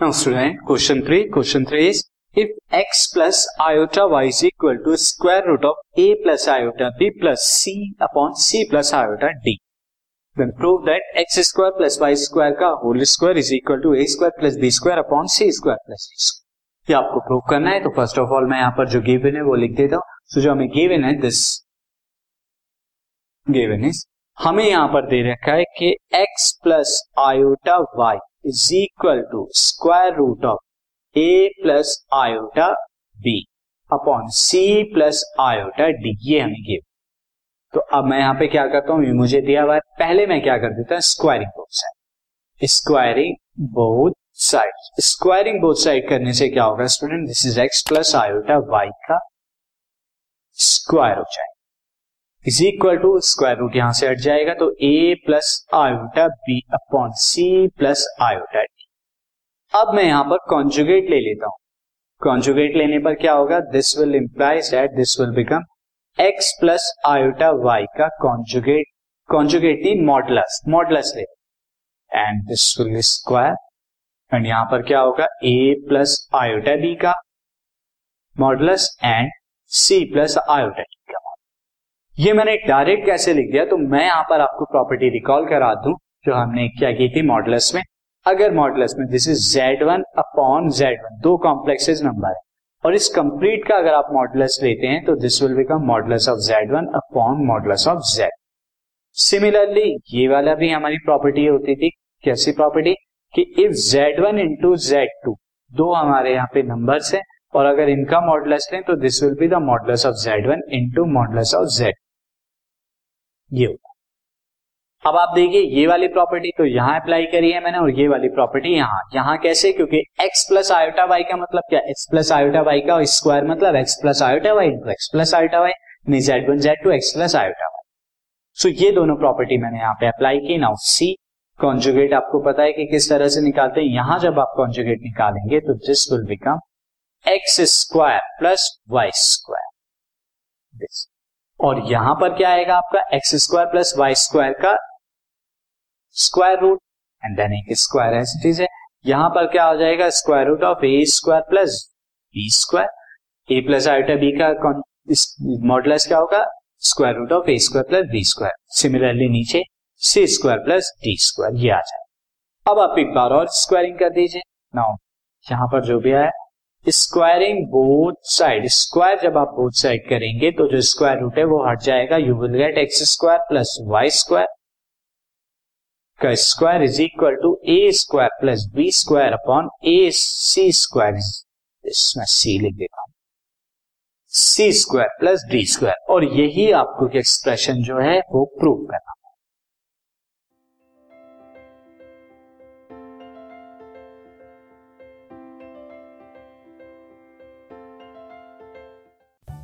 Student, question 3. Question 3 is if x plus iota y is equal to square root of a plus iota b plus c upon c plus iota d, then prove that x square plus y square का square is equal to a square plus b square upon c square plus d square. ये आपको prove करना है तो first of all मैं यहाँ पर जो गिवन है वो लिख देता हूँ सो जो हमें गिवन है दिस गिवन इज़ हमें यहाँ पर दे रखा है कि x plus iota y is equal to square root of a plus iota b upon c plus iota d ये हमें गिव तो अब मैं यहाँ पे क्या करता हूँ? ये मुझे दिया हुआ है। पहले मैं क्या कर देता हूँ? Squaring both side squaring both side squaring both side करने से क्या होगा student this is x plus iota y का स्क्वायर हो जाएगा। Is equal to square root यहाँ से हट जाएगा तो a plus iota b upon c plus iota d अब मैं यहाँ पर कॉन्जुगेट ले लेता हूँ। कॉन्जुगेट लेने पर क्या होगा? This will implies that this will become x plus iota y का conjugate conjugate the modulus modulus ले। And this will square and यहाँ पर क्या होगा? ए प्लस आयोटा बी का modulus and c plus iota d ये मैंने डायरेक्ट कैसे लिख दिया? तो मैं यहाँ पर आपको प्रॉपर्टी रिकॉल करा दूँ, जो हमने क्या की थी मॉडलस में। अगर मॉडलस में this is z one upon z one दो कॉम्प्लेक्सेस नंबर है। और इस कंप्लीट का अगर आप मॉडलस लेते हैं तो this will become modulus of z one upon modulus of z similarly ये वाला भी हमारी प्रॉपर्टी होती थी। कैसी प्रॉपर्टी कि if z one into z two दो हमारे यहाँ पे नंबर्स हैं, और अगर इनका मॉडलस लें तो this will be the modulus of z one into modulus of z ये होगा अब आप देखिए, ये वाली प्रॉपर्टी तो यहाँ अप्लाई करी है मैंने और ये वाली प्रॉपर्टी यहाँ। यहाँ कैसे? क्योंकि x प्लस आयोटा वाई का मतलब क्या? x प्लस आयोटा वाई का स्क्वायर मतलब x plus iota y into x plus iota y नहीं z one z two x plus iota y so ये दोनों प्रॉपर्टी मैंने यहाँ पे अप्लाई की। नाउ सी कॉन्जुगेट आपको पता है कि किस तरह से निकालते हैं। यहाँ जब आप कॉन्जुगेट निकालेंगे तो this will become x square plus y square this और यहाँ पर क्या आएगा आपका? X square plus y square का स्क्वायर रूट एंड देन एक स्क्वायर एज है। यहाँ पर क्या हो जाएगा? Square root of a square plus b square a plus iota b का मॉडलस क्या होगा? Square root of a square plus b square similarly नीचे c square plus d square ये आ जाए। अब आप एक बार और स्क्वायरिंग कर दीजिए। नाउ यहाँ पर जो भी आया स्क्वायरिंग बोथ साइड स्क्वायर जब आप बोथ साइड करेंगे तो जो स्क्वायर रूट है, वो हट जाएगा। You will get x square plus y square का square is equal to a square plus b square upon a c square इसमें सी लिख देता हूँ। C square plus d square और यही आपको एक्सप्रेशन जो है, वो प्रूव करना।